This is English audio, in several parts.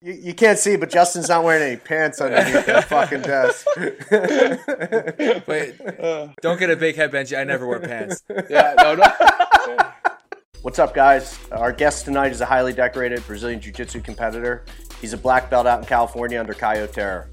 You, you can't see, but Justin's not wearing any pants underneath that fucking desk. Wait, don't get a big head, Benji. I never wear pants. Yeah, no, no. What's up, guys? Our guest tonight is a highly decorated Brazilian Jiu Jitsu competitor. He's a black belt out in California under Caio Terra.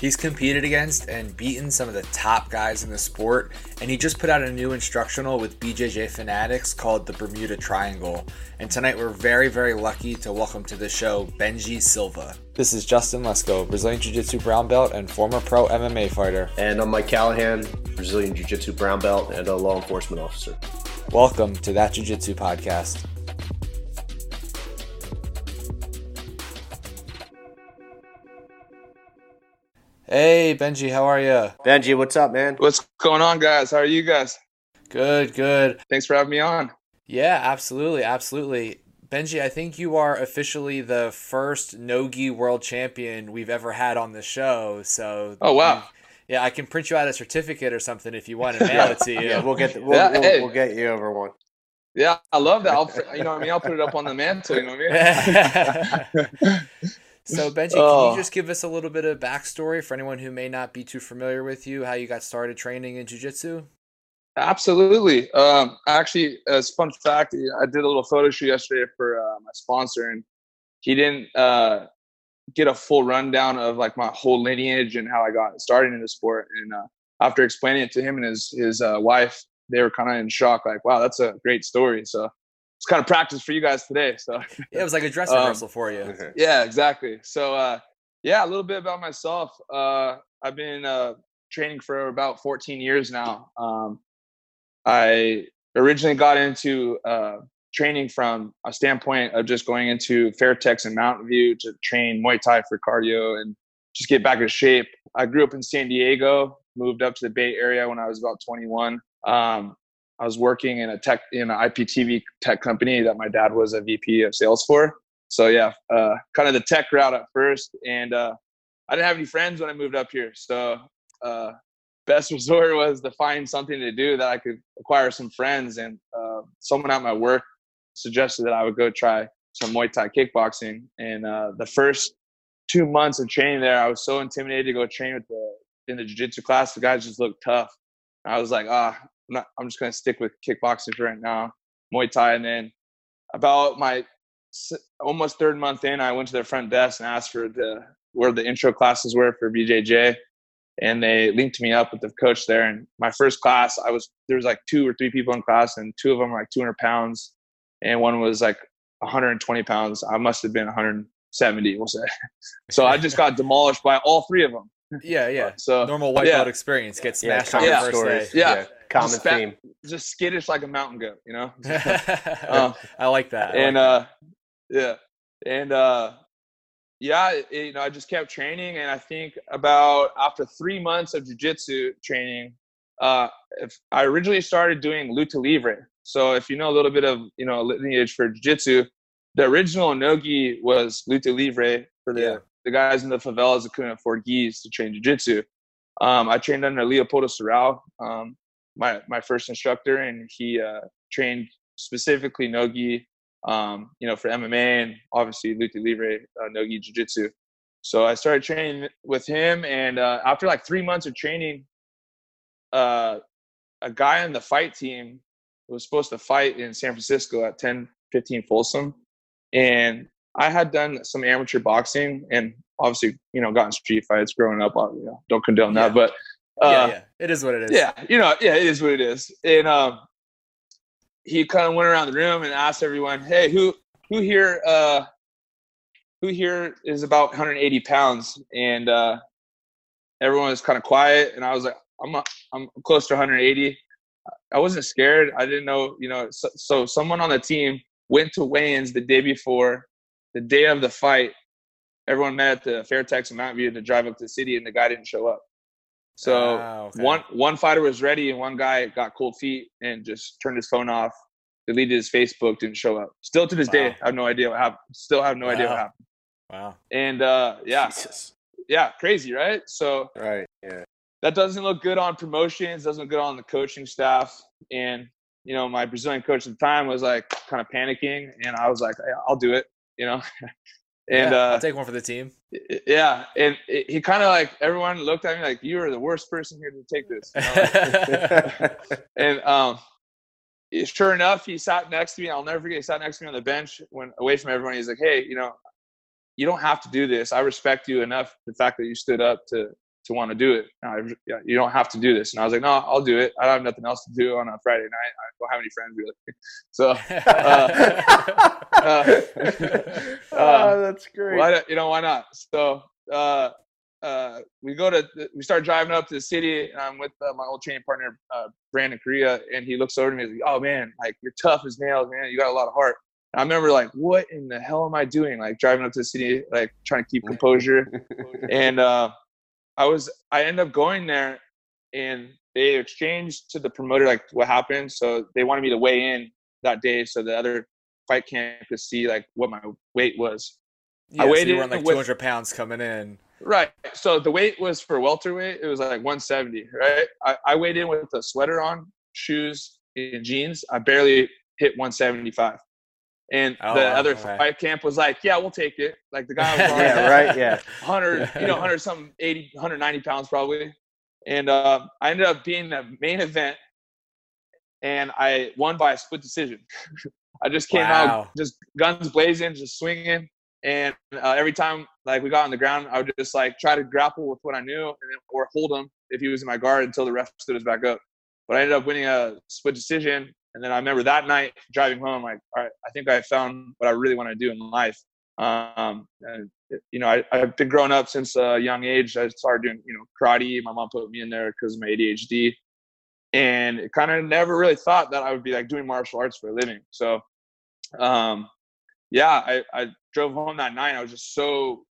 He's competed against and beaten some of the top guys in the sport, and he just put out a new instructional with BJJ Fanatics called the Bermuda Triangle. And tonight we're very, very lucky to welcome to the show Benji Silva. This is Justin Lesko, Brazilian Jiu Jitsu brown belt and former pro MMA fighter. And I'm Mike Callahan, Brazilian Jiu Jitsu brown belt and a law enforcement officer. Welcome to That Jiu Jitsu podcast. Hey, Benji, how are you? Benji, what's up, man? What's going on, guys? How are you guys? Good, good. Thanks for having me on. Yeah, absolutely, absolutely. Benji, I think you are officially the first Nogi world champion we've ever had on the show. So, Oh wow. yeah, I can print you out a certificate or something if you want to mail it to you. Yeah, we'll get the, we'll, Yeah, we'll, hey. we'll get you over one. Yeah, I love that. I'll, you know what I mean? I'll put it up on the mantle. You know what I mean? so, Benji, can Oh. you just give us a little bit of backstory for anyone who may not be too familiar with you, how you got started training in jiu-jitsu? Absolutely. Um, actually, as fun fact, I did a little photo shoot yesterday for uh, my sponsor, and he didn't uh, get a full rundown of like my whole lineage and how I got started in the sport. And uh, after explaining it to him and his his uh, wife, they were kind of in shock. Like, wow, that's a great story. So kind of practice for you guys today. So Yeah, it was like a dress Um, rehearsal for you. yeah, exactly. So uh, yeah, a little bit about myself. Uh, I've been uh, training for about 14 years now. Um, I originally got into uh, training from a standpoint of just going into Fairtex and Mountain View to train Muay Thai for cardio and just get back in shape. I grew up in San Diego, moved up to the Bay Area when I was about 21. Um, I was working in a tech in an IPTV tech company that my dad was a VP of sales for. So yeah, uh, kind of the tech route at first, and uh, I didn't have any friends when I moved up here. So uh, best resort was to find something to do that I could acquire some friends. And uh, someone at my work suggested that I would go try some Muay Thai kickboxing. And uh, the first two months of training there, I was so intimidated to go train with the in the jiu-jitsu class. The guys just looked tough. I was like, ah, I'm, not, I'm just gonna stick with kickboxing for right now, Muay Thai. And then about my almost third month in, I went to their front desk and asked for the where the intro classes were for BJJ and they linked me up with the coach there. And my first class, I was there was like two or three people in class, and two of them were like 200 pounds, and one was like 120 pounds. I must have been 170, we'll say. So I just got demolished by all three of them. Yeah, yeah. So Normal white yeah. belt experience. Get Yeah, smashed on your common first stories. day. Yeah. Common Just spat- theme. just skittish like a mountain goat, you know. Uh, I like that. I and like uh, yeah, and uh, yeah, it- you know, I just kept training, and I think about after three months of jujitsu training, uh, if I originally started doing luta livre. So if you know a little bit of you know lineage for jujitsu, the original nogi was luta livre for the Yeah. the guys in the favelas that couldn't afford gis to train jujitsu. Um, I trained under Leopoldo Sorral, um, my my first instructor, and he uh, trained specifically nogi um, you know, for MMA and obviously luta livre, uh, nogi jiu-jitsu. So I started training with him, and uh, after like three months of training, uh, a guy on the fight team was supposed to fight in San Francisco at 10, 15 Folsom, and I had done some amateur boxing and obviously, you know, gotten street fights growing up. uh, You know, don't condone Yeah. that, but uh, yeah, yeah. It is what it is. yeah, you know, yeah, it is what it is. And um, he kind of went around the room and asked everyone, "Hey, who who here uh, who here is about 180 pounds?" And uh, everyone was kind of quiet, and I was like, "I'm a, I'm close to 180." I wasn't scared. I didn't know, you know. So, so someone on the team went to weigh-ins the day before, the day of the fight. Everyone met at the Fairtex in Mountain View to drive up to the city, and the guy didn't show up. So Ah, okay. one one fighter was ready, and one guy got cold feet and just turned his phone off, deleted his Facebook, didn't show up. Still to this day, I have no idea what happened. Still have no idea what happened. Wow. And uh, yeah, Jesus. yeah, crazy, right? So Right. Yeah. that doesn't look good on promotions, doesn't look good on the coaching staff. And, you know, my Brazilian coach at the time was like kind of panicking. And I was like, "Hey, I'll do it, you know. And yeah, uh, I'll take one for the team. Yeah, and it, he kind of like everyone looked at me like you are the worst person here to take this. You know? and um, sure enough, he sat next to me. I'll never forget. He sat next to me on the bench when away from everyone. He's like, "Hey, you know, you don't have to do this. I respect you enough. The fact that you stood up to to want to do it. I, yeah, you don't have to do this." And I was like, "No, I'll do it. I don't have nothing else to do on a Friday night. I don't have any friends really." So, uh, uh, oh, that's great. Why, you know, why not? So. Uh, uh, we go to we start driving up to the city and i'm with uh, my old training partner uh, brandon korea and he looks over to me and he's like oh man like you're tough as nails man you got a lot of heart and i remember like what in the hell am i doing like driving up to the city like trying to keep composure and uh, i was i end up going there and they exchanged to the promoter like what happened so they wanted me to weigh in that day so the other fight camp could see like what my weight was yeah, I weighed so you were like 200 pounds coming in Right. So the weight was for welterweight. It was like 170. Right. I, I weighed in with a sweater on, shoes, and jeans. I barely hit 175. And oh, the other fight camp was like, "Yeah, we'll take it." Like the guy was on, yeah, right, yeah, 100, you know, 100 something, 80, 190 pounds probably. And uh, I ended up being the main event, and I won by a split decision. I just came wow. out just guns blazing, just swinging, and uh, every time like we got on the ground, I would just like try to grapple with what I knew, and then, or hold him if he was in my guard until the ref stood us back up. But I ended up winning a split decision, and then I remember that night driving home, like, all right, I think I found what I really want to do in life. Um, and you know, I, I've been growing up since a young age. I started doing you know karate. My mom put me in there because of my ADHD, and kind of never really thought that I would be like doing martial arts for a living. So, um, yeah, I, I drove home that night. I was just so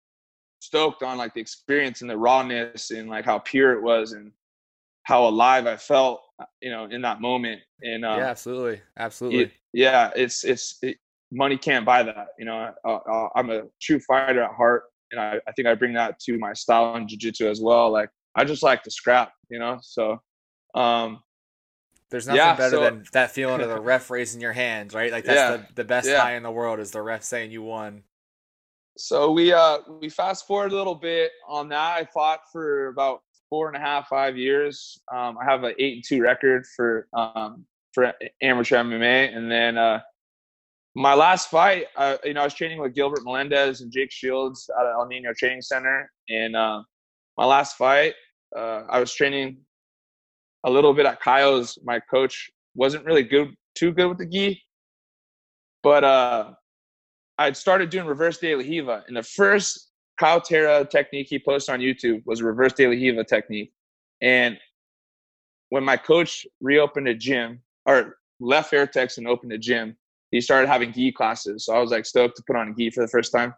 stoked on like the experience and the rawness and like how pure it was and how alive I felt, you know, in that moment. And uh, yeah, absolutely, absolutely. It, yeah, it's it's it, money can't buy that. You know, uh, I'm a true fighter at heart, and I, I think I bring that to my style in jiu-jitsu as well. Like I just like to scrap, you know. So um, there's nothing yeah, better so, than that feeling of the ref raising your hands, right? Like that's yeah, the, the best yeah. high in the world is the ref saying you won. So we uh we fast forward a little bit on that. I fought for about four and a half, five years. Um, I have an eight and two record for um for amateur MMA, and then uh my last fight, uh, you know, I was training with Gilbert Melendez and Jake Shields at El Nino Training Center, and uh, my last fight, uh, I was training a little bit at Caio's. My coach wasn't really good, too good with the gi, but uh, I'd started doing reverse De La Riva, and the first Caio Terra technique he posted on YouTube was a reverse De La Riva technique. And when my coach reopened a gym or left Fairtex and opened a gym, he started having gi classes. So I was like stoked to put on a gi for the first time.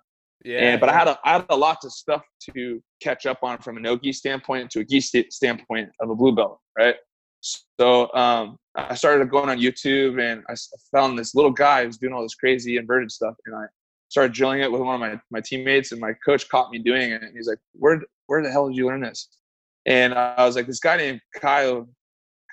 Yeah. And, but I had a, I had a lot of stuff to catch up on from a no gi standpoint to a gi st- standpoint of a blue belt, right? So um, I started going on YouTube and I found this little guy who's doing all this crazy inverted stuff, and I started drilling it with one of my my teammates, and my coach caught me doing it, and he's like, "Where where the hell did you learn this?" And I was like, "This guy named kyle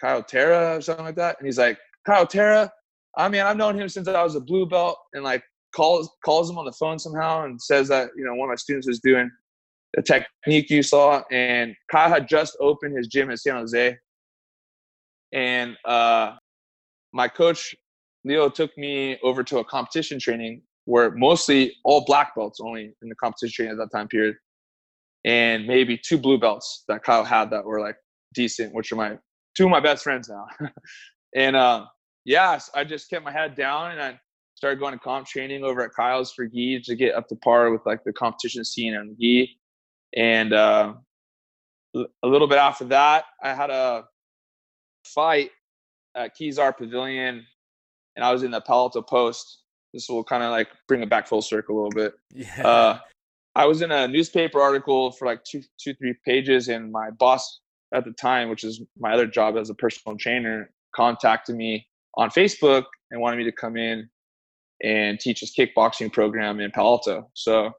kyle Terra or something like that," and he's like, kyle Terra." I mean, I've known him since I was a blue belt, and like calls calls him on the phone somehow and says that you know one of my students is doing the technique you saw, and Caio had just opened his gym in San Jose, and uh, my coach Leo took me over to a competition training where mostly all black belts only in the competition training at that time period, and maybe two blue belts that Caio had that were like decent, which are my two of my best friends now. and uh, yeah, I just kept my head down and I started going to comp training over at Caio's for gi to get up to par with like the competition scene and gi. And uh, a little bit after that, I had a fight at Kezar Pavilion, and I was in the Palo Alto Post. This will kind of like bring it back full circle a little bit. Yeah. Uh, I was in a newspaper article for like two, two, three pages, and my boss at the time, which is my other job as a personal trainer, contacted me on Facebook and wanted me to come in and teach his kickboxing program in Palo Alto. So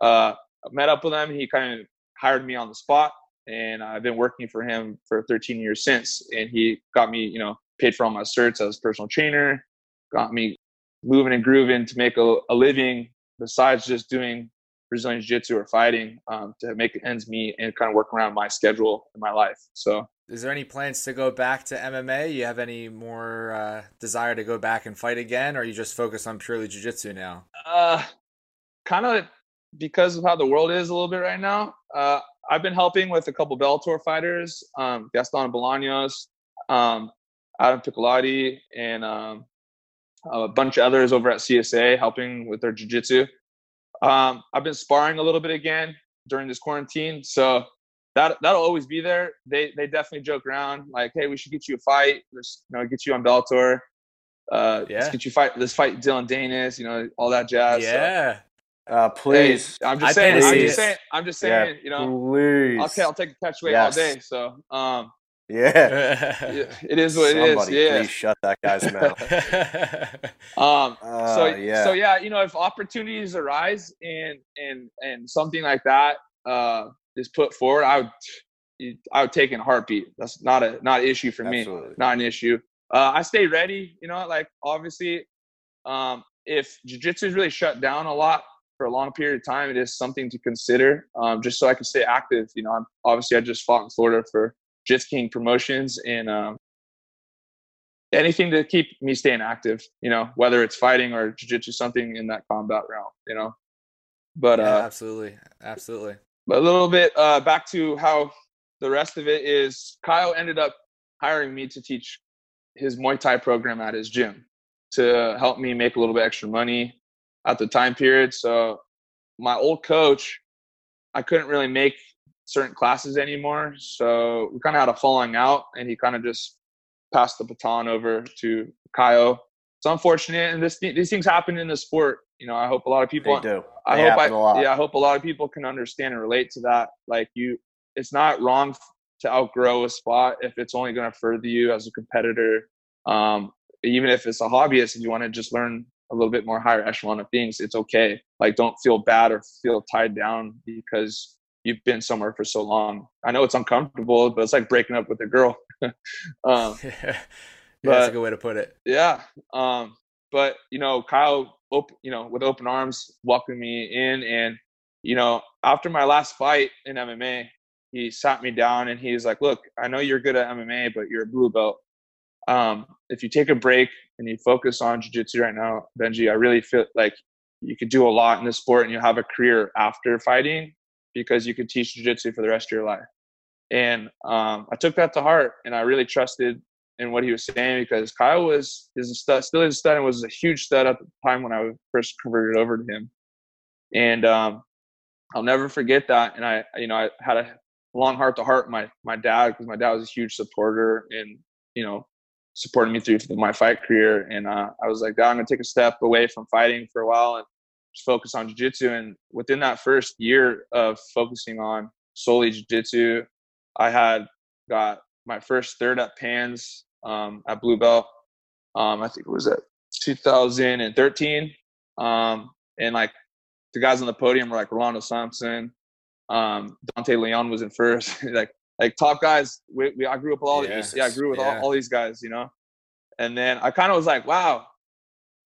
uh, I met up with him. He kind of hired me on the spot, and I've been working for him for 13 years since. And he got me, you know, paid for all my certs as personal trainer, got me moving and grooving to make a, a living besides just doing Brazilian Jiu Jitsu or fighting um, to make ends meet and kind of work around my schedule in my life. So, is there any plans to go back to MMA? You have any more uh, desire to go back and fight again, or you just focus on purely Jiu Jitsu now? Uh, kind of because of how the world is a little bit right now. Uh, I've been helping with a couple Bellator fighters, um, Gaston Bolaños, um, Adam Piccolotti, and um, a bunch of others over at CSA helping with their jiu-jitsu. Um, I've been sparring a little bit again during this quarantine, so that that'll always be there. They they definitely joke around like, "Hey, we should get you a fight. Let's you know get you on Bellator. Uh, yeah. Let's get you fight. Let's fight Dillon Danis. You know all that jazz." Yeah. So, uh, please. Hey, I'm just I saying. I'm just saying. I'm just saying. Yeah, you know. Please. Okay, I'll take the catch weight yes. all day. So, um, yeah. it is what Somebody it is. Yeah. Please shut that guy's mouth. um. Uh, so yeah. So yeah. You know, if opportunities arise and and and something like that uh is put forward, I would I would take in a heartbeat. That's not a not an issue for Absolutely. me. Not an issue. Uh, I stay ready. You know, like obviously, um, if jiu-jitsu is really shut down a lot for a long period of time, it is something to consider. Um, just so I can stay active. You know, I'm, obviously I just fought in Florida for Jits King Promotions and um, anything to keep me staying active. You know, whether it's fighting or jiu-jitsu, something in that combat realm. You know, but yeah, uh, absolutely, absolutely. But a little bit uh, back to how the rest of it is. Caio ended up hiring me to teach his Muay Thai program at his gym to help me make a little bit extra money at the time period. So my old coach, I couldn't really make certain classes anymore. So we kind of had a falling out, and he kind of just passed the baton over to Caio. It's unfortunate, and this these things happen in the sport. You know, I hope a lot of people they do. I hope I yeah, I hope a lot of people can understand and relate to that. Like you, it's not wrong to outgrow a spot if it's only going to further you as a competitor. Um, even if it's a hobbyist and you want to just learn a little bit more higher echelon of things, it's okay. Like don't feel bad or feel tied down because you've been somewhere for so long. I know it's uncomfortable, but it's like breaking up with a girl. um, yeah, but, that's a good way to put it. Yeah. Um, but you know, Caio, op- you know, with open arms, welcomed me in, and you know, after my last fight in MMA, he sat me down and he's like, "Look, I know you're good at MMA, but you're a blue belt um, if you take a break and you focus on jiu-jitsu right now benji i really feel like you could do a lot in this sport and you have a career after fighting because you could teach jiu-jitsu for the rest of your life and um, i took that to heart and i really trusted in what he was saying because Caio was is a stud still is a stud and was a huge stud at the time when i first converted over to him and um, i'll never forget that and i you know i had a long heart to heart my my dad because my dad was a huge supporter and you know supported me through my fight career. And uh, I was like, Dad, I'm gonna take a step away from fighting for a while and just focus on jiu-jitsu. And within that first year of focusing on solely jiu-jitsu, I had got my first third at Pans um, at Blue Belt. Um, I think it was at 2013. Um, and like the guys on the podium were like Rolando Sampson, um, Dante Leon was in first. like like top guys. We, we I grew up with all yes. these. Yeah, I grew with yeah. all, all these guys. You know, and then I kind of was like, wow,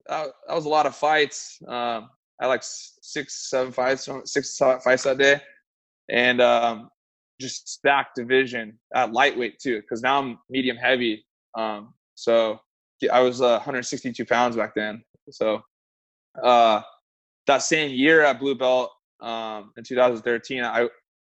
that, that, was a lot of fights. Um, I like six, seven fights, six fights that day, and um, just stacked division at lightweight too, because now I'm medium heavy. Um, so I was uh, 162 pounds back then. So uh, that same year at blue belt um, in 2013, I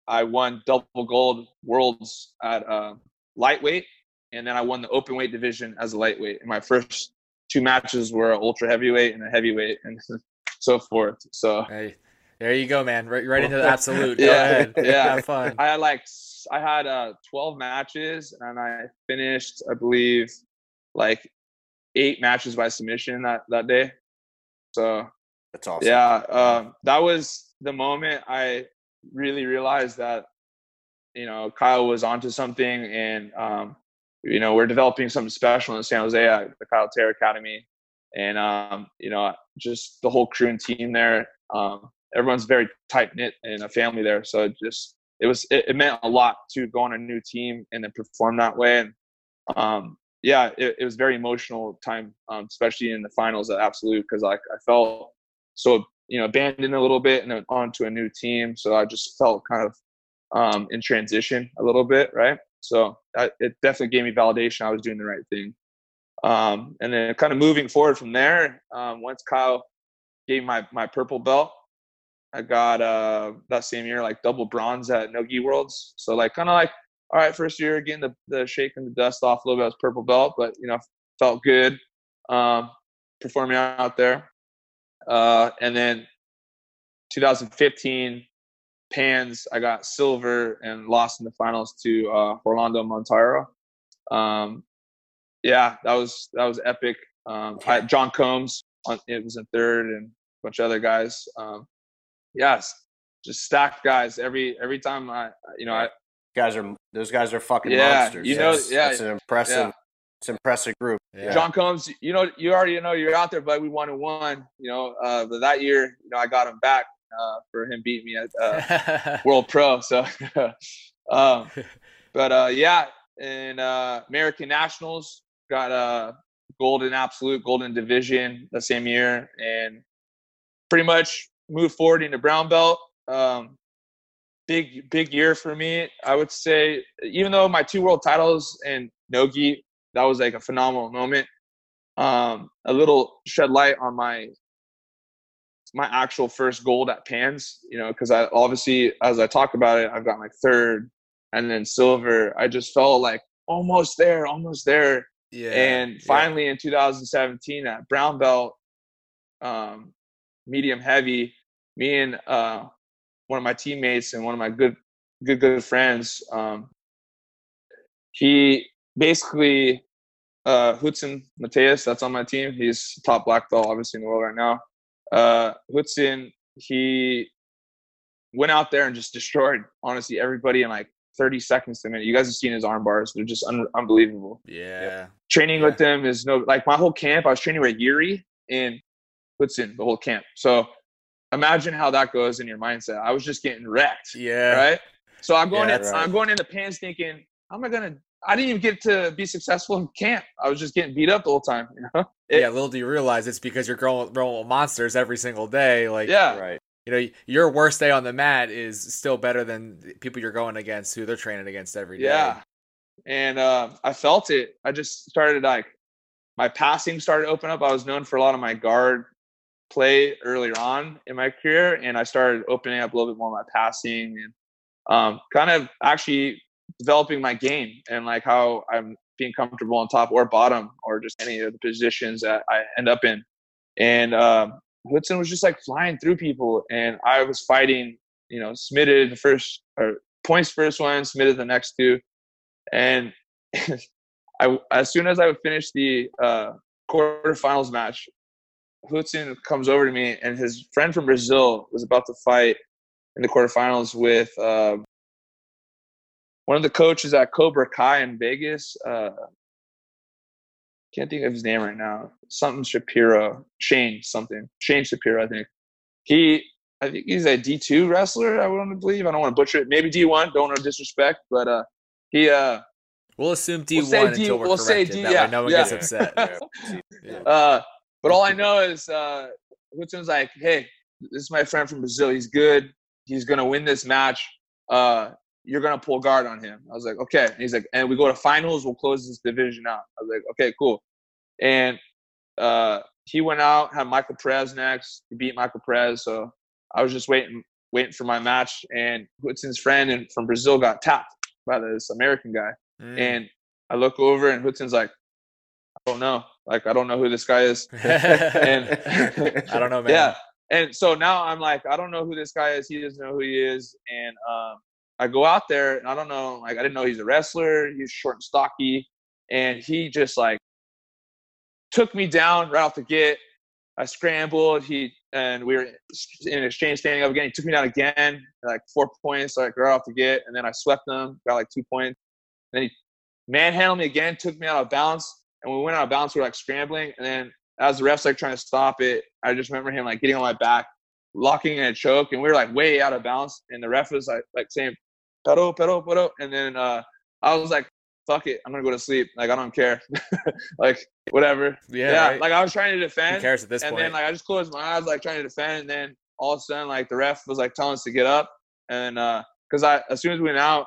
I won double gold worlds at uh, lightweight, and then I won the open weight division as a lightweight. And my first two matches were ultra heavyweight and a heavyweight, and so forth. So hey, there you go, man. Right, right into the absolute. Go yeah, ahead. yeah. Have fun. I had like I had uh, 12 matches, and I finished, I believe, like eight matches by submission that that day. So that's awesome. Yeah, um, that was the moment I really realized that you know Caio was onto something, and um, you know we're developing something special in San Jose at the Caio Terra Academy, and um, you know just the whole crew and team there. Um, everyone's very tight knit and a family there, so it just it was it, it, meant a lot to go on a new team and then perform that way. And um, yeah, it, it was very emotional time, um, especially in the finals at Absolute, because like I felt so you know abandoned a little bit and then onto a new team. So I just felt kind of um, in transition a little bit, right? So I, it definitely gave me validation I was doing the right thing. Um, and then kind of moving forward from there, um, once Caio gave my my purple belt, I got uh, that same year like double bronze at Nogi Worlds. So like kind of like all right, first year getting the the shaking the dust off a little bit as purple belt, but you know felt good um, performing out there. Uh, and then 2015 Pans, I got silver and lost in the finals to uh, Orlando Montaro. Um, yeah, that was that was epic. Um, I, John Combs, on, it was in third, and a bunch of other guys. Um, yes, just stacked guys every every time I you know I guys are those guys are fucking Yeah, monsters. you know- Yes, yeah, it's an impressive, yeah. it's an impressive group. Yeah. John Combs, you know, you already know you're out there, but we won and won. You know, uh, but that year, you know, I got him back uh, for him beating me at uh, World Pro. So, um, but uh, yeah, and uh, American Nationals got a golden absolute, golden division the same year, and pretty much moved forward into brown belt. Um, big, big year for me. I would say, even though my two world titles and Nogi, that was like a phenomenal moment. Um, a little shed light on my my actual first gold at Pans, you know, because I obviously, as I talk about it, I've got my third and then silver. I just felt like almost there, almost there. Yeah. and yeah. finally in 2017 at brown belt, um, medium heavy, me and uh, one of my teammates and one of my good, good, good friends, um, he basically, uh, Hudson Mateus, that's on my team. He's top black belt, obviously, in the world right now. Uh, Hudson, he went out there and just destroyed, honestly, everybody in like 30 seconds to a minute. You guys have seen his arm bars. They're just un- unbelievable. yeah. Training with them is no, like my whole camp, I was training with Yuri and Hudson the whole camp. So imagine how that goes in your mindset. I was just getting wrecked Yeah. right? So I'm going Yeah, in, right. I'm going in the pants thinking, how am I gonna? I didn't even get to be successful in camp. I was just getting beat up the whole time. You know? It- yeah, little do you realize it's because you're growing, growing with monsters every single day. Like, yeah, Right. You know, your worst day on the mat is still better than people you're going against who they're training against every day. yeah. And uh, I felt it. I just started like my passing started to open up. I was known for a lot of my guard play earlier on in my career, and I started opening up a little bit more my passing and um, kind of actually developing my game and like how I'm being comfortable on top or bottom or just any of the positions that I end up in. And um, Hudson was just like flying through people, and I was fighting. You know, submitted the first or points first one, submitted the next two, and I as soon as I would finish the uh, quarterfinals match, Hudson comes over to me, and his friend from Brazil was about to fight in the quarterfinals with uh, one of the coaches at Cobra Kai in Vegas. Uh, can't think of his name right now. Something Shapiro, Shane something, Shane Shapiro, I think. He, I think he's a D two wrestler. I want to believe. I don't want to butcher it. Maybe D one. Don't want to disrespect, but uh, he uh, We'll assume D1 We'll say until D- we're we'll say corrected. D- that yeah, way no one yeah. gets upset. Yeah. Uh, but all I know is uh, Hudson's like, hey, this is my friend from Brazil. He's good. He's gonna win this match. Uh, you're gonna pull guard on him. I was like, okay. And he's like, and we go to finals. We'll close this division out. I was like, okay, cool. And uh, he went out, had Michael Perez next. He beat Michael Perez. So I was just waiting, waiting for my match. And Hudson's friend and from Brazil got tapped by this American guy. Mm. And I look over and Hudson's like, I don't know. Like, I don't know who this guy is. And I don't know, man. yeah. And so now I'm like, I don't know who this guy is. He doesn't know who he is. And um, I go out there and I don't know, like, I didn't know he's a wrestler. He's short and stocky. And he just like took me down right off the get. I scrambled. He and we were in exchange standing up again. He took me down again, like four points, like right off the get. And then I swept him, got like two points. Then he manhandled me again, took me out of bounds. And we went out of bounds, we were like scrambling. And then as the ref's like trying to stop it, I just remember him like getting on my back, locking in a choke, and we were like way out of bounds. And the ref was like like saying, "Pero, pero, pero," and then uh, I was like fuck it, I'm gonna go to sleep. Like I don't care. like whatever. Yeah. Yeah. right? Like I was trying to Who defend, cares at this and point? then like I just closed my eyes, like trying to defend, and then all of a sudden, like the ref was like telling us to get up, and uh, because I as soon as we went out,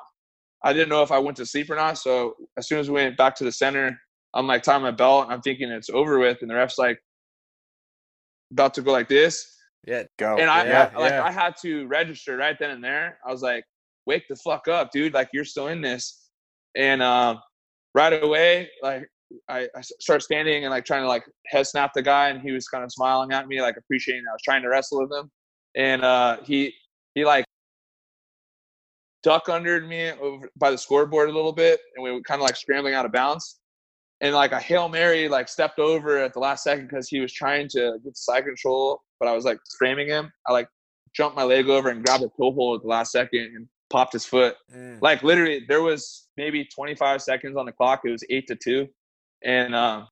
I didn't know if I went to sleep or not. So as soon as we went back to the center, I'm like tying my belt, and I'm thinking it's over with, and the ref's like about to go like this, yeah. Go. and I, Yeah, I like yeah. I had to register right then and there. I was like, "Wake the fuck up, dude! Like you're still in this." And um, right away, like I start standing and like trying to like head snap the guy, and he was kind of smiling at me, like appreciating I was trying to wrestle with him. And uh, he he like duck under me over by the scoreboard a little bit, and we were kind of like scrambling out of bounds. And like a hail mary, like stepped over at the last second because he was trying to get the side control, but I was like framing him. I like jumped my leg over and grabbed a toe hold at the last second and popped his foot. Mm. Like literally, there was maybe 25 seconds on the clock. It was eight to two, and um,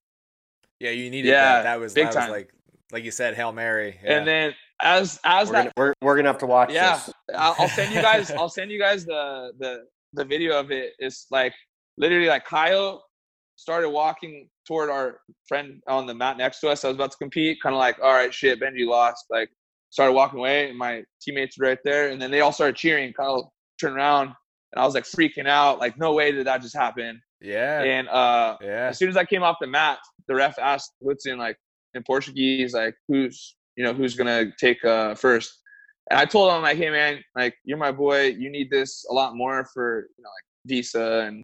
Yeah, you needed Yeah, that. That was big that was time. like like you said, Hail Mary. Yeah. and then as as We're that gonna, we're, we're gonna have to watch yeah this. I'll, I'll send you guys i'll send you guys the the the video of it it's like literally like Caio started walking toward our friend on the mat next to us i was about to compete kind of like all right shit benji lost like started walking away and my teammates were right there and then they all started cheering Caio turned around and i was like freaking out like no way did that just happen yeah. and uh yeah. as soon as I came off the mat, the ref asked Hudson like in Portuguese, like who's you know who's gonna take uh first. And I told him like, hey man, like you're my boy. You need this a lot more for you know like visa and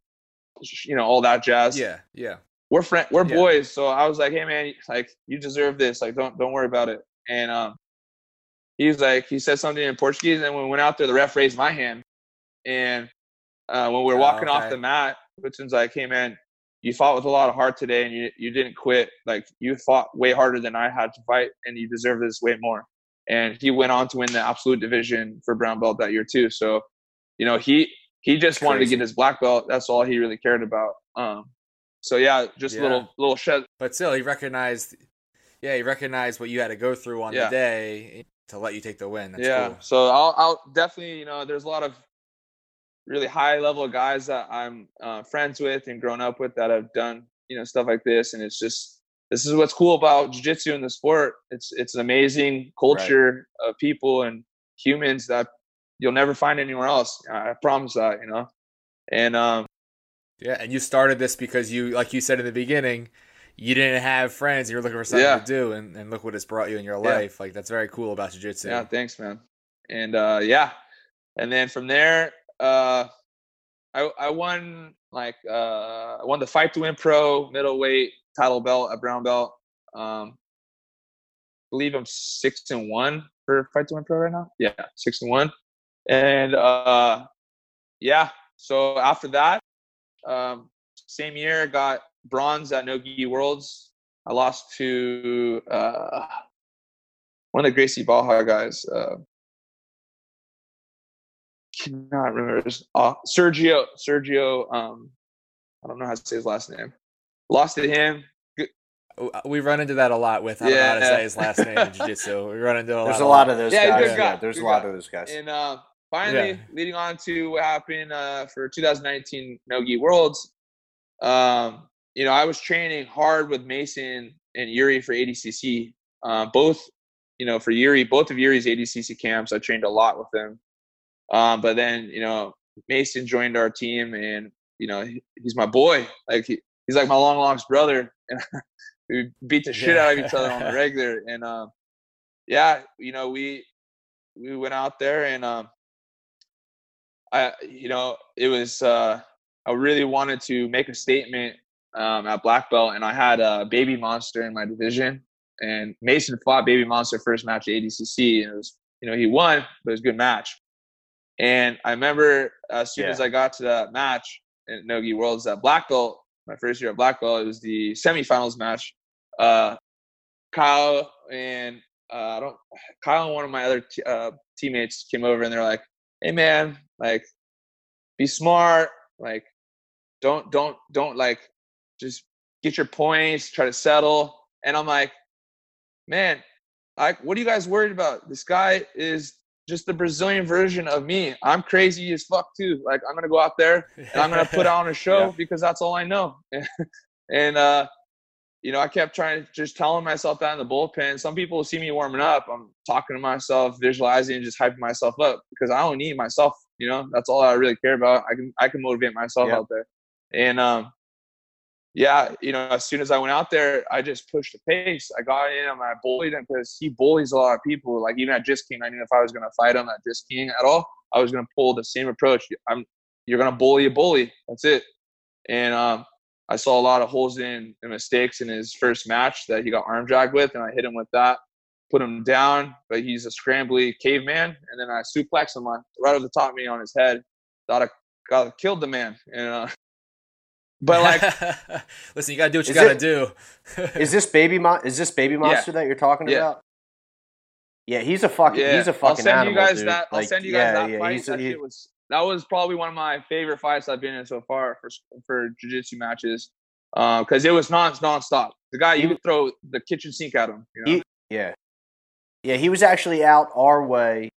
you know all that jazz. Yeah. Yeah. we're friend, we're Yeah. boys. So I was like, hey man, like you deserve this. Like don't don't worry about it. And um, he was like, he said something in Portuguese, and when we went out there, the ref raised my hand. And uh, when we were Oh, walking off the mat, Hudson's like, hey man, you fought with a lot of heart today, and you you didn't quit. Like you fought way harder than I had to fight, and you deserve this way more. And he went on to win the absolute division for brown belt that year too. So, you know, he he just wanted to get his black belt. That's all he really cared about. Um, so yeah, just a Yeah. little little shed. But still, he recognized. Yeah, he recognized what you had to go through on Yeah. the day to let you take the win. That's yeah. cool. So I'll I'll definitely you know there's a lot of really high level guys that I'm uh, friends with and grown up with that have done you know stuff like this, and it's just this is what's cool about jiu-jitsu in the sport. It's it's an amazing culture of people and humans that you'll never find anywhere else. I promise that you know. And um, Yeah, and you started this because you, like you said in the beginning, you didn't have friends. You were looking for something Yeah. to do, and, and look what it's brought you in your Yeah. life. Like that's very cool about jiu-jitsu. Yeah, thanks, man. And uh, yeah, and then from there, uh, I I won like uh, I won the fight to win pro middleweight title belt at brown belt. Um, believe I'm six and one for fight to win pro right now. Yeah, six and one. And uh, yeah, so after that, um, same year, got bronze at Nogi Worlds. I lost to uh, one of the Gracie Baja guys. Uh, cannot remember his uh, Sergio. Sergio. Um, I don't know how to say his last name. Lost to him. Oh, We run into that a lot with I don't know how to say his last name in jiu-jitsu. We run into a There's lot. a lot of those Yeah, guys. good guy, Yeah, there's good a lot guy. of those guys. And uh, finally, Yeah. leading on to what happened uh, for 2019 Nogi Worlds, um, you know, I was training hard with Mason and Yuri for ADCC. Uh, both, you know, for Yuri, both of Yuri's ADCC camps, I trained a lot with them. Um, but then, you know, Mason joined our team, and you know, he, he's my boy. Like he, he's like my long lost brother, and we beat the shit out of each other on the regular. And um, yeah, you know, we we went out there and um I you know, it was uh I really wanted to make a statement um at black belt. And I had a baby monster in my division. And Mason fought baby monster first match at ADCC and it was you know he won but it was a good match and I remember as soon Yeah. as I got to that match in Nogi Worlds at black belt my first year at black belt it was the semifinals match uh Caio and uh, I don't Caio and one of my other t- uh, teammates came over and they're like, "Hey man, like, be smart. Like, don't don't don't like, just get your points. Try to settle." And I'm like, "Man, like, what are you guys worried about? This guy is just the Brazilian version of me. I'm crazy as fuck too. Like I'm gonna go out there and I'm gonna put on a show yeah. because that's all I know. and uh, you know, I kept trying to just telling myself that in the bullpen. Some people see me warming up. I'm talking to myself, visualizing, and just hyping myself up because I don't need myself. You know, that's all I really care about. I can I can motivate myself out there. And um, yeah, you know, as soon as I went out there, I just pushed the pace. I got in and I bullied him because he bullies a lot of people. Like even at Just King, I knew if I was going to fight him at Just King at all, I was going to pull the same approach. I'm, you're going to bully a bully. That's it. And um, I saw a lot of holes in and mistakes in his first match that he got arm dragged with, and I hit him with that, put him down. But he's a scrambly caveman, and then I suplexed him on, right over the top of me on his head. Thought I got killed the man, and uh, but like, listen, you gotta do what you gotta it, do. is this baby mo- Is this baby monster yeah. that you're talking yeah. about? Yeah, he's a fucking. Yeah. He's a fucking. I'll send animal, you guys dude. that. I'll send you guys that fight. That he, was that was probably one of my favorite fights I've been in so far for for jiu-jitsu matches. Because uh, it was non nonstop. The guy, you could throw the kitchen sink at him. You know? he, yeah, yeah. He was actually out our way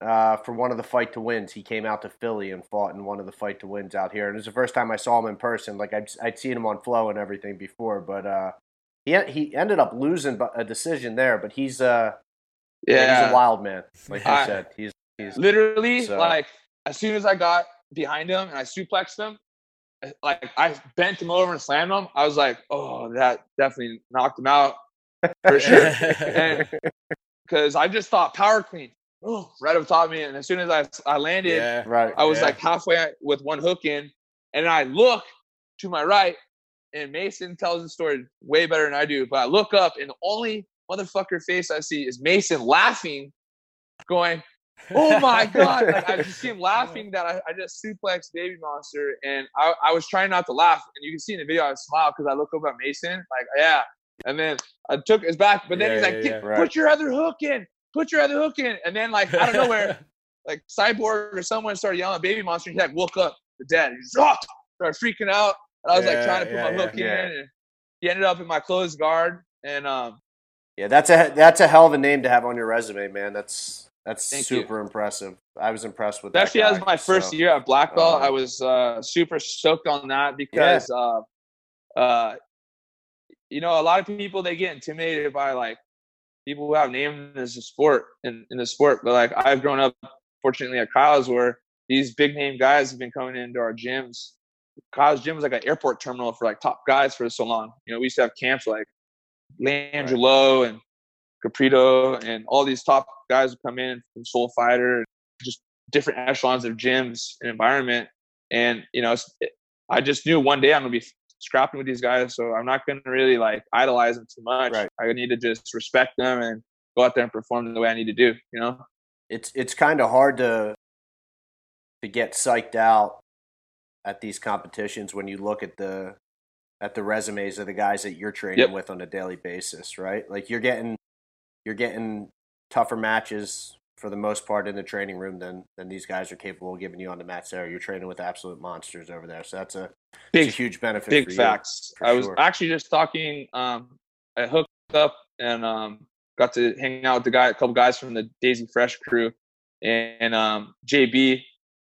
uh, for one of the fight to wins. He came out to Philly and fought in one of the fight to wins out here. And it was the first time I saw him in person. Like I'd, I'd seen him on Flow and everything before, but uh, he he ended up losing a decision there. But he's uh, yeah, he's a wild man. Like you I, said, he's he's literally so. like as soon as I got behind him and I suplexed him, like I bent him over and slammed him. I was like, oh, that definitely knocked him out for sure. because I just thought power clean oh, right up top of me. And as soon as I, I landed, yeah, right, I was yeah. like halfway with one hook in. And I look to my right, and Mason tells the story way better than I do. But I look up, and the only motherfucker face I see is Mason laughing, going, Oh my God. Like, I just see him laughing that I, I just suplexed Baby Monster. And I, I was trying not to laugh. And you can see in the video, I smile because I look over at Mason, like, yeah. And then I took his back, but then yeah, he's like, yeah, put right. your other hook in put your other hook in. And then like out of nowhere, like Cyborg or someone started yelling Baby Monster. And he like woke up the dead. He's oh! started freaking out. And I was yeah, like trying to put yeah, my hook yeah, in, and he ended up in my closed guard. And um, yeah, that's a that's a hell of a name to have on your resume, man. That's that's super you. impressive. I was impressed with Especially that. Especially as my first so, year at black belt, uh, I was uh, super stoked on that because, uh, uh, you know, a lot of people they get intimidated by like people who have named as a sport in, in the sport. But like I've grown up fortunately at Caio's where these big name guys have been coming into our gyms. Caio's gym was like an airport terminal for like top guys for so long. You know, we used to have camps like Langelo right. and Caprito and all these top guys would come in from Soul Fighter, just different echelons of gyms and environment. And you know, I just knew one day I'm gonna be scrapping with these guys, so I'm not going to really like idolize them too much. Right. I need to just respect them and go out there and perform the way I need to do. You know, it's it's kind of hard to to get psyched out at these competitions when you look at the at the resumes of the guys that you're training yep. with on a daily basis, right? Like you're getting you're getting tougher matches for the most part in the training room than than these guys are capable of giving you on the mats there. You're training with absolute monsters over there, so that's a, big, a huge benefit. Big facts. You, I was sure. actually just talking. Um, I hooked up and um, got to hang out with the guy, a couple guys from the Daisy Fresh crew, and um, JB.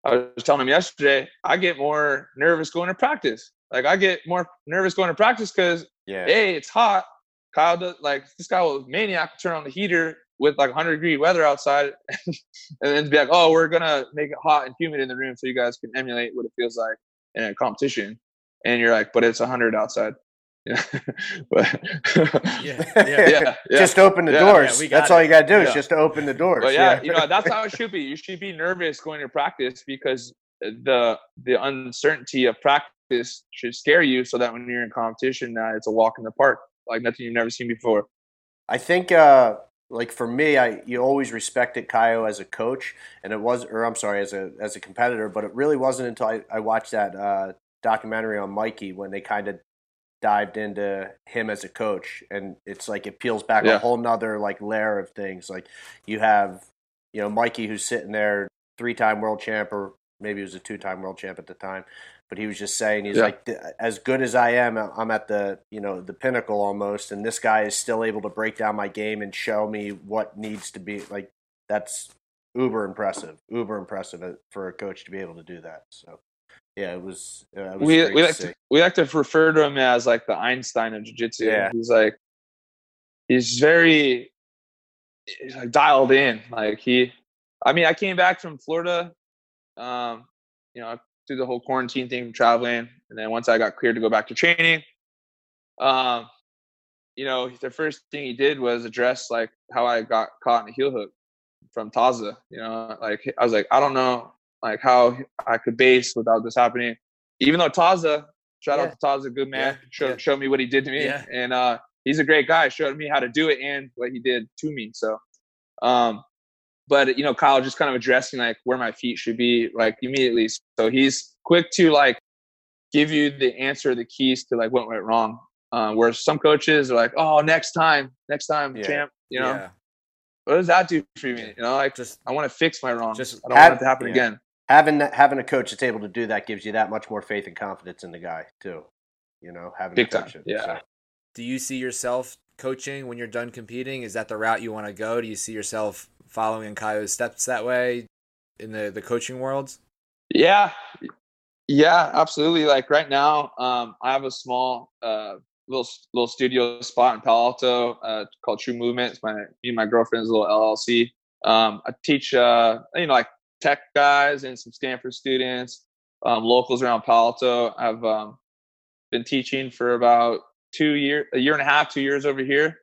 I was telling him yesterday, I get more nervous going to practice. Like I get more nervous going to practice because yeah, hey, it's hot. Caio does like this guy was maniac turn on the heater with like 100 degree weather outside and then be like oh we're gonna make it hot and humid in the room so you guys can emulate what it feels like in a competition. And you're like but it's 100 outside. But yeah, yeah, yeah, yeah, just open the yeah, doors. that's it. all you gotta do is just open the doors but yeah, you know that's how it should be. You should be nervous going to practice because the the uncertainty of practice should scare you so that when you're in competition that it's a walk in the park like nothing you've never seen before. I think uh like for me, I you always respected Caio as a coach, and it was, or I'm sorry, as a as a competitor. But it really wasn't until I, I watched that uh, documentary on Mikey when they kind of dived into him as a coach, and it's like it peels back yeah. a whole nother like layer of things. Like you have, you know, Mikey who's sitting there, three time world champ, or maybe he was a two time world champ at the time, but he was just saying he's yeah. like as good as I am I'm at the you know the pinnacle almost and this guy is still able to break down my game and show me what needs to be like that's uber impressive, uber impressive uh, for a coach to be able to do that. So yeah, it was. Uh, it was we we like to, we like to refer to him as like the Einstein of jiu-jitsu. Yeah. he's like he's very he's like dialed in. Like he, I mean, I came back from Florida, um, you know, through the whole quarantine thing, from traveling, and then once I got cleared to go back to training, um, you know, the first thing he did was address like how I got caught in a heel hook from Taza. You know, like I was like, I don't know, like how I could base without this happening. Even though Taza, shout Yeah. out to Taza, good man, Yeah, showed yeah. showed me what he did to me, Yeah. and uh, he's a great guy. Showed me how to do it and what he did to me. So, um, but you know, Caio just kind of addressing like where my feet should be, like immediately. So he's quick to like give you the answer, the keys to like what went wrong. Uh, where some coaches are like, "Oh, next time, next time, Yeah. champ." You know, yeah. what does that do for me? You know, like Just I want to fix my wrongs. Just I don't have- want it to happen yeah. again. having that, having a coach that's able to do that gives you that much more faith and confidence in the guy too. You know, having Big a time, coach. it. yeah. So, do you see yourself coaching when you're done competing? Is that the route you want to go? Do you see yourself following in Caio's steps that way in the the coaching world? Yeah, yeah, absolutely. Like right now, um, I have a small uh, little little studio spot in Palo Alto uh, called True Movement. It's my me and my girlfriend's little LLC. Um, I teach, uh, you know, like tech guys and some Stanford students, um, locals around Palo Alto. I've um, been teaching for about two year, a year and a half, two years over here,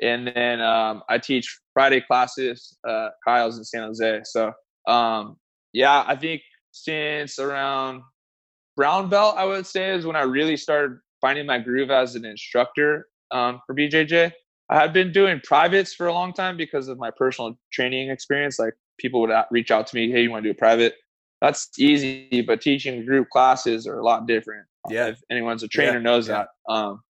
and then um, I teach Friday classes. Uh, Caio's in San Jose, so um, yeah, I think since around brown belt, I would say is when I really started finding my groove as an instructor um, for BJJ. I had been doing privates for a long time because of my personal training experience. Like people would reach out to me, "Hey, you want to do a private?" That's easy, but teaching group classes are a lot different. Yeah. if anyone's a trainer Yeah, knows yeah. that. Um,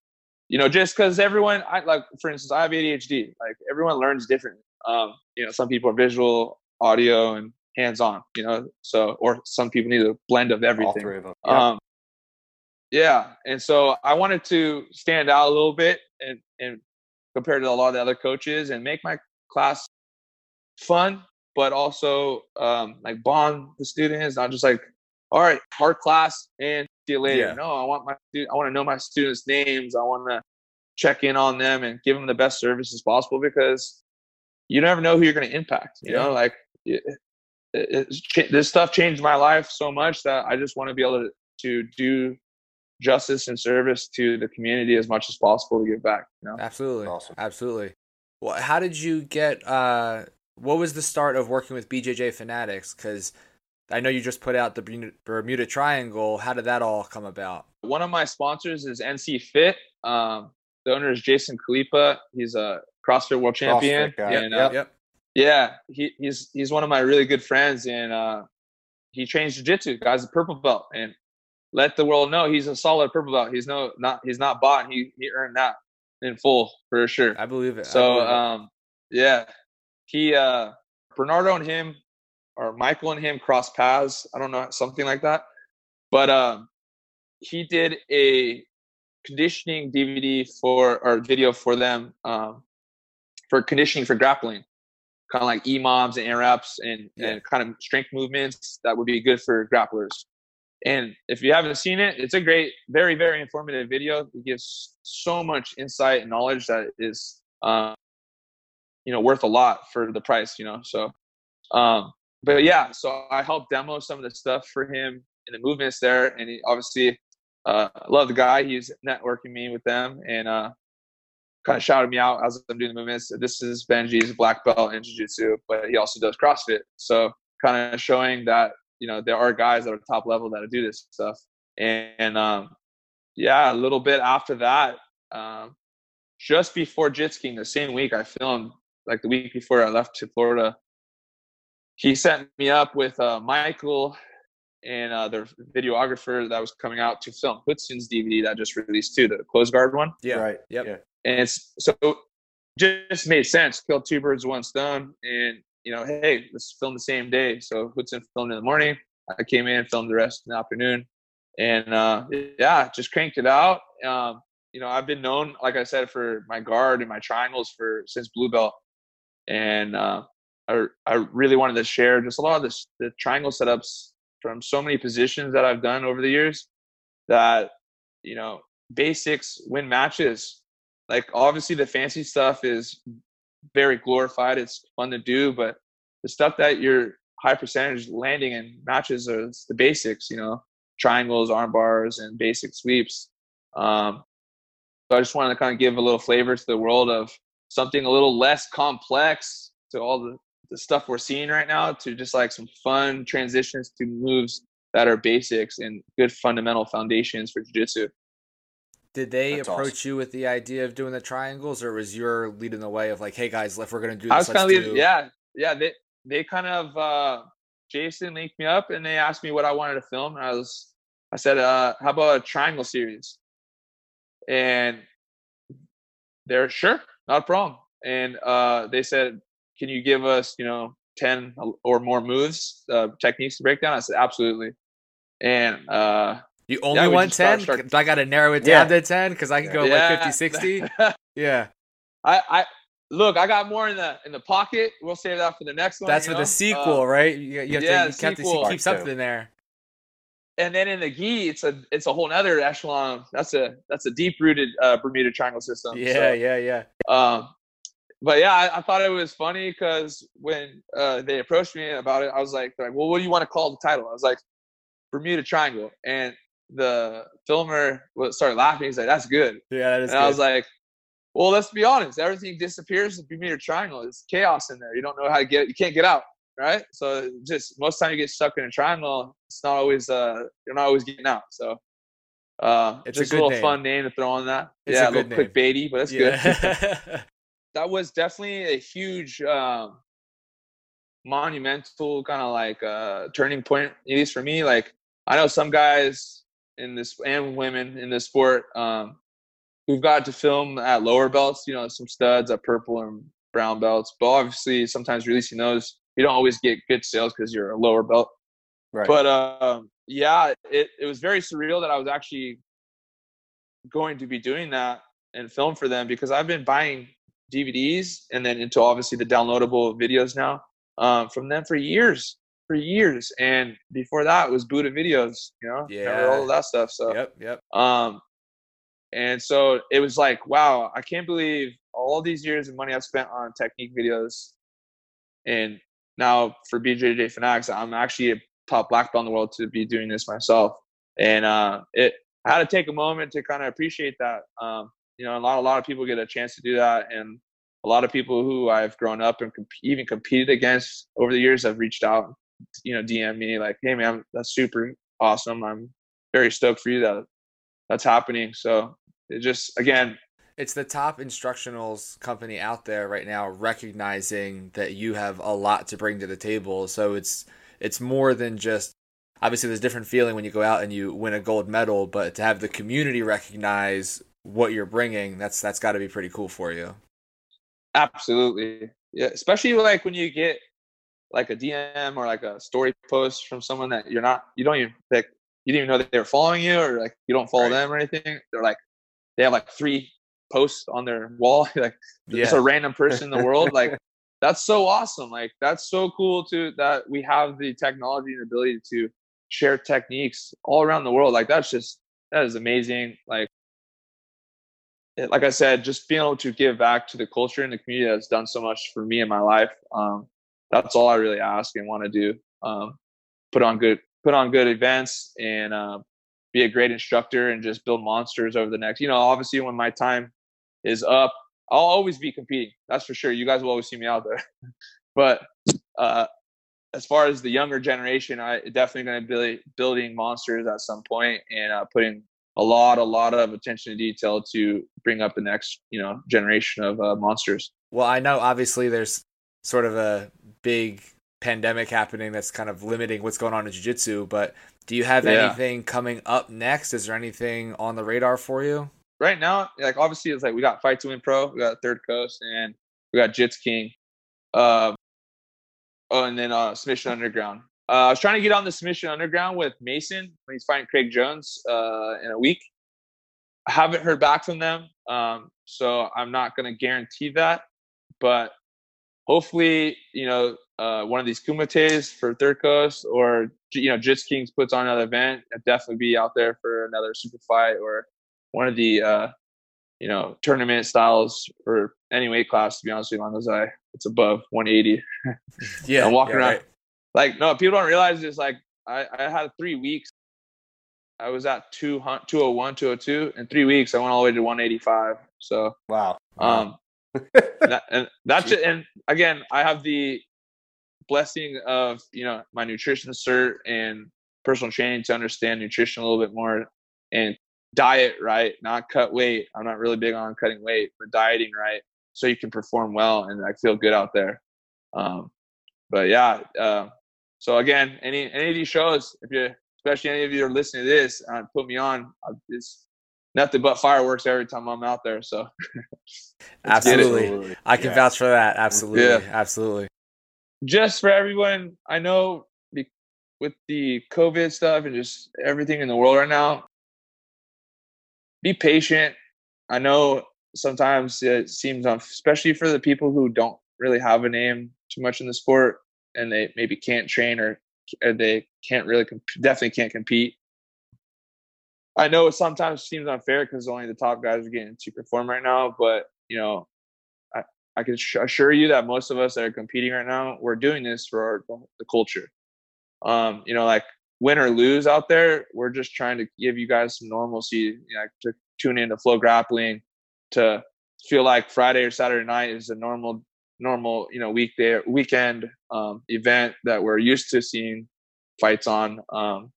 you know, just because everyone, I like, for instance, I have ADHD. Like everyone learns differently. Um, you know, some people are visual, audio, and hands-on. You know, so or some people need a blend of everything. all three of them. Um, yeah, and so I wanted to stand out a little bit and and compared to a lot of the other coaches and make my class fun, but also um, like bond the students, not just like, all right, hard class and see you later. Yeah. No, I want my stu- I want to know my students' names. I want to check in on them and give them the best service as possible because you never know who you're going to impact. You Yeah. know, like it, it, it's this stuff changed my life so much that I just want to be able to to do justice and service to the community as much as possible to give back. You know, Absolutely. Awesome. Absolutely. Well, how did you get uh what was the start of working with BJJ Fanatics cuz I know you just put out the Bermuda- Triangle. How did that all come about? one of my sponsors is NC Fit. Um, the owner is Jason Khalipa. He's a CrossFit World Champion. CrossFit guy. And, Yep. uh, Yep. Yeah, he, he's he's one of my really good friends, and uh, he trains jiu-jitsu. Guy's a purple belt, and let the world know he's a solid purple belt. He's no not he's not bought. He he earned that in full for sure. I believe it. So believe it. um, yeah, he uh, Bernardo and him, or Michael and him cross paths. I don't know something like that, but um, he did a conditioning DVD for or video for them um, for conditioning for grappling, kind of like EMOMs and reps and Yeah. and kind of strength movements that would be good for grapplers. And if you haven't seen it, it's a great, very, very informative video. It gives so much insight and knowledge that is, um, you know, worth a lot for the price. You know, so, um, but yeah, so I helped demo some of the stuff for him in the movements there, and he obviously uh, I love the guy. He's networking me with them and uh, kind of shouted me out as I'm doing the movements. This is Benji's black belt in jiu-jitsu, but he also does CrossFit. So kind of showing that you know there are guys that are top level that do this stuff. And, and um, yeah, a little bit after that, um, just before Jitsking, the same week I filmed, like the week before I left to Florida. He set me up with uh, Michael and uh, their videographer that was coming out to film Hudson's DVD that just released too, the close guard one. yeah. Right. Yep. Yeah. And so just made sense. Kill two birds with one stone. And you know, hey, let's film the same day. So Hudson filmed in the morning. I came in, and filmed the rest in the afternoon, and uh, yeah, just cranked it out. Um, you know, I've been known, like I said, for my guard and my triangles for since blue belt, and uh, I, I really wanted to share just a lot of this, the triangle setups from so many positions that I've done over the years that, you know, basics win matches. Like obviously the fancy stuff is very glorified. It's fun to do, but the stuff that you're high percentage landing in matches are the basics, you know, triangles, arm bars, and basic sweeps. Um, so I just wanted to kind of give a little flavor to the world of something a little less complex to all the, the stuff we're seeing right now to just like some fun transitions to moves that are basics and good fundamental foundations for jiu-jitsu. Did they That's approach awesome. you with the idea of doing the triangles, or was your leading the way of like, "Hey guys, if we're gonna do this, I was kind of leading, yeah, yeah. They they kind of uh, Jason linked me up and they asked me what I wanted to film, and I was I said, uh, "How about a triangle series?" And they're sure, not a problem. And uh, they said, "Can you give us, you know, ten or more moves, uh, techniques to break down?" I said, "Absolutely." And uh, you only yeah, want ten? Start, start... I got to narrow it down yeah. to ten because I can go yeah. like 50, 60? yeah. I, I look. I got more in the in the pocket. We'll save that for the next one. That's for know? the sequel, uh, right? You, you have yeah, to, you have to keep something there and then in the gi, it's a it's a whole other echelon. That's a that's a deep rooted uh, Bermuda Triangle system. Yeah, so, yeah, yeah. Um, but yeah, I, I, thought it was funny because when uh, they approached me about it, I was like, like, well, what do you want to call the title? I was like, Bermuda Triangle, and the filmer started laughing. He's like, that's good. Yeah, that is. And good. I was like, well, let's be honest. Everything disappears in Bermuda Triangle. It's chaos in there. You don't know how to get. You can't get out right? So just most time you get stuck in a triangle, it's not always uh you're not always getting out. So uh it's just a, a little name. fun name to throw on that. It's yeah, a, a little quick baity, but that's yeah. good. that was definitely a huge um monumental kind of like uh turning point, at least for me. Like I know some guys in this and women in this sport um who've got to film at lower belts, you know, some studs at purple and brown belts. But obviously sometimes releasing those you don't always get good sales because you're a lower belt. Right. But um, yeah, it, it was very surreal that I was actually going to be doing that and film for them because I've been buying DVDs and then into obviously the downloadable videos now um, from them for years, for years. And before that was Budo videos, you know, yeah, all of that stuff. So yep, yep. Um, and so it was like, wow, I can't believe all these years of money I've spent on technique videos and now for BJJ Fanatics, I'm actually a top black belt in the world to be doing this myself. And uh, it I had to take a moment to kind of appreciate that. Um, you know, a lot a lot of people get a chance to do that, and a lot of people who I've grown up and comp- even competed against over the years have reached out, you know, DM me like, "Hey man, that's super awesome. I'm very stoked for you that that's happening." So it just again it's the top instructionals company out there right now recognizing that you have a lot to bring to the table so it's it's more than just obviously there's a different feeling when you go out and you win a gold medal but to have the community recognize what you're bringing that's that's got to be pretty cool for you absolutely yeah especially like when you get like a dm or like a story post from someone that you're not you don't even like you didn't even know that they're following you or like you don't follow right. them or anything they're like they have like three posts on their wall like yeah. it's a random person in the world like that's so awesome like that's so cool to that we have the technology and ability to share techniques all around the world like that's just that is amazing like like i said just being able to give back to the culture and the community that's done so much for me in my life um, that's all i really ask and want to do um, put on good put on good events and uh, be a great instructor and just build monsters over the next you know obviously when my time is up. I'll always be competing. That's for sure. You guys will always see me out there. but uh, as far as the younger generation, I definitely going to be building monsters at some point and uh, putting a lot, a lot of attention to detail to bring up the next, you know, generation of uh, monsters. Well, I know obviously there's sort of a big pandemic happening that's kind of limiting what's going on in jiu-jitsu, but do you have yeah. anything coming up next? Is there anything on the radar for you? right now, like obviously, it's like we got Fight to Win Pro, we got Third Coast, and we got Jits King. Uh, oh, and then uh, Submission Underground. Uh, I was trying to get on the Submission Underground with Mason when he's fighting Craig Jones uh, in a week. I haven't heard back from them, um, so I'm not going to guarantee that. But hopefully, you know, uh, one of these kumites for Third Coast or you know, Jits Kings puts on another event, I'd definitely be out there for another super fight or one of the uh, you know tournament styles for any weight class. To be honest with you, long as I it's above 180. yeah, I'm walking yeah, around right. Like no people don't realize is like I, I had three weeks. I was at 200, 201, 202. In three weeks, I went all the way to 185. So Wow. um, that, and that's it. And again, I have the blessing of you know my nutrition cert and personal training to understand nutrition a little bit more and diet right, not cut weight. I'm not really big on cutting weight, but dieting right, so you can perform well and i feel good out there. Um, but yeah, uh, so again, any any of these shows, if you especially any of you are listening to this, uh, put me on. It's nothing but fireworks every time I'm out there. So Let's get it. Absolutely. I can Yeah. vouch for that. Absolutely. Yeah. Absolutely. just for everyone, I know be- with the COVID stuff and just everything in the world right now, be patient. I know sometimes it seems, unf- especially for the people who don't really have a name too much in the sport and they maybe can't train or, or they can't really, comp- definitely can't compete. I know it sometimes seems unfair because only the top guys are getting to perform right now, but you know, I, I can assure you that most of us that are competing right now, we're doing this for our, the culture. Um, you know, like win or lose out there, we're just trying to give you guys some normalcy, you know, to tune into FloGrappling, to feel like Friday or Saturday night is a normal, normal, you know, weekday, weekend um, event that we're used to seeing fights on. Um,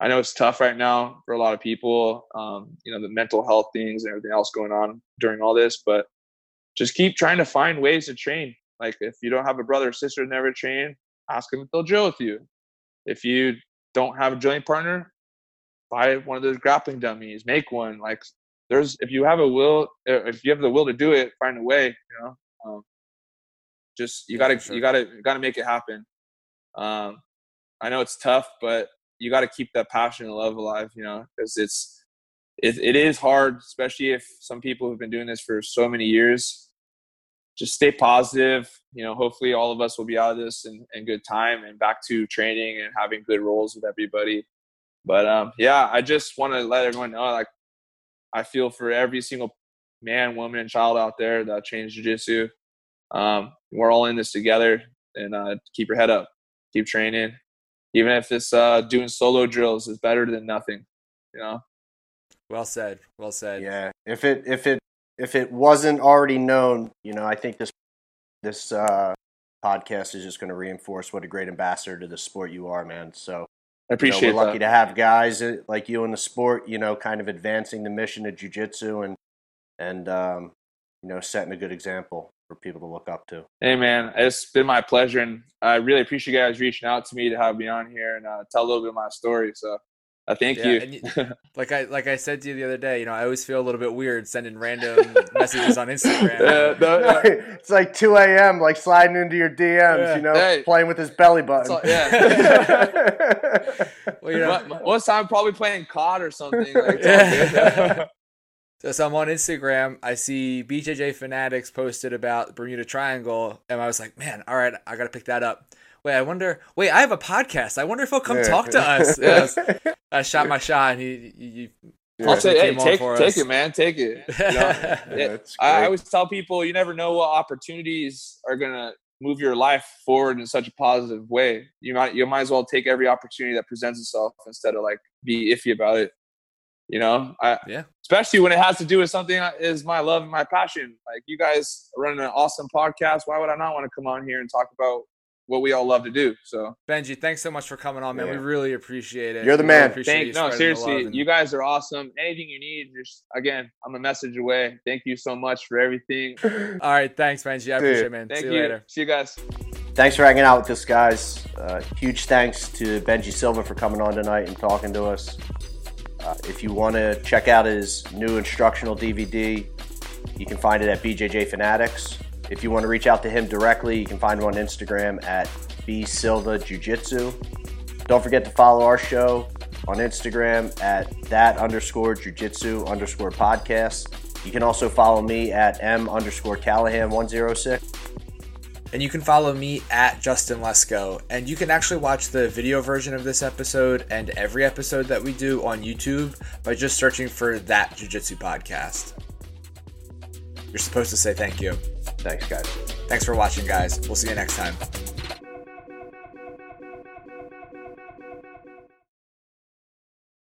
I know it's tough right now for a lot of people, um, you know, the mental health things and everything else going on during all this, but just keep trying to find ways to train. Like if you don't have a brother or sister who's never trained, ask them if they'll drill with you. If you don't have a drilling partner, buy one of those grappling dummies, make one. Like there's, if you have a will, uh, if you have the will to do it, find a way, you know, um, just, you gotta, sure. you gotta, you gotta make it happen. Um, I know it's tough, but you got to keep that passion and love alive, you know, because it's it, it is hard, especially if some people have been doing this for so many years. Just stay positive. You know, hopefully all of us will be out of this in, in good time and back to training and having good roles with everybody. But um, yeah, I just want to let everyone know, like, I feel for every single man, woman, and child out there that trains jiu-jitsu. Um, we're all in this together, and uh, keep your head up, keep training, even if it's uh, doing solo drills is better than nothing. You know. Well said. Well said. Yeah. If it if it if it wasn't already known, you know, I think this this uh, podcast is just going to reinforce what a great ambassador to the sport you are, man. So I you know, appreciate we're lucky that. to have guys uh, like you in the sport, you know, kind of advancing the mission of jujitsu and and um, you know, setting a good example for people to look up to. Hey man, it's been my pleasure, and I really appreciate you guys reaching out to me to have me on here and uh, tell a little bit of my story. So, I thank Yeah, you. and you- Like I like I said to you the other day, you know, I always feel a little bit weird sending random messages on Instagram. Uh, no, no, it's like 2 a.m., like sliding into your DMs, Yeah. you know, Hey. playing with his belly button. all- yeah. Well, you know, Mo- mo- Most time, probably playing COD or something. Like, Yeah. Good. So, so I'm on Instagram. I see BJJ Fanatics posted about Bermuda Triangle, and I was like, man, all right, I got to pick that up. Wait, I wonder. Wait, I have a podcast. I wonder if he'll come Yeah. talk to us. Yes. I shot my shot, and he, he, he I'll say, hey, came on take, for take it, man. Take it. You know? Yeah, it- I, I always tell people you never know what opportunities are gonna move your life forward in such a positive way. You might you might as well take every opportunity that presents itself instead of like be iffy about it. You know, I Yeah. especially when it has to do with something that is my love and my passion. Like you guys are running an awesome podcast. Why would I not want to come on here and talk about what we all love to do? So Benji, thanks so much for coming on, man. We really appreciate it. You're the We really man. thank you no seriously, and- you guys are awesome. Anything you need, just again, I'm a message away. Thank you so much for everything. All right, thanks, Benji. I Dude, appreciate it, man. Thank See you. you later. See you guys. Thanks for hanging out with us, guys. Uh, huge thanks to Benji Silva for coming on tonight and talking to us. Uh, if you want to check out his new instructional DVD, you can find it at BJJ Fanatics. If you want to reach out to him directly, you can find him on Instagram at B Silva Jiu Jitsu. Don't forget to follow our show on Instagram at that underscore jujitsu underscore podcast. You can also follow me at M underscore Callahan 106. And you can follow me at Justin Lesko. And you can actually watch the video version of this episode and every episode that we do on YouTube by just searching for that Jiu Jitsu podcast. You're supposed to say thank you. Thanks, guys. Thanks for watching, guys. We'll see you next time.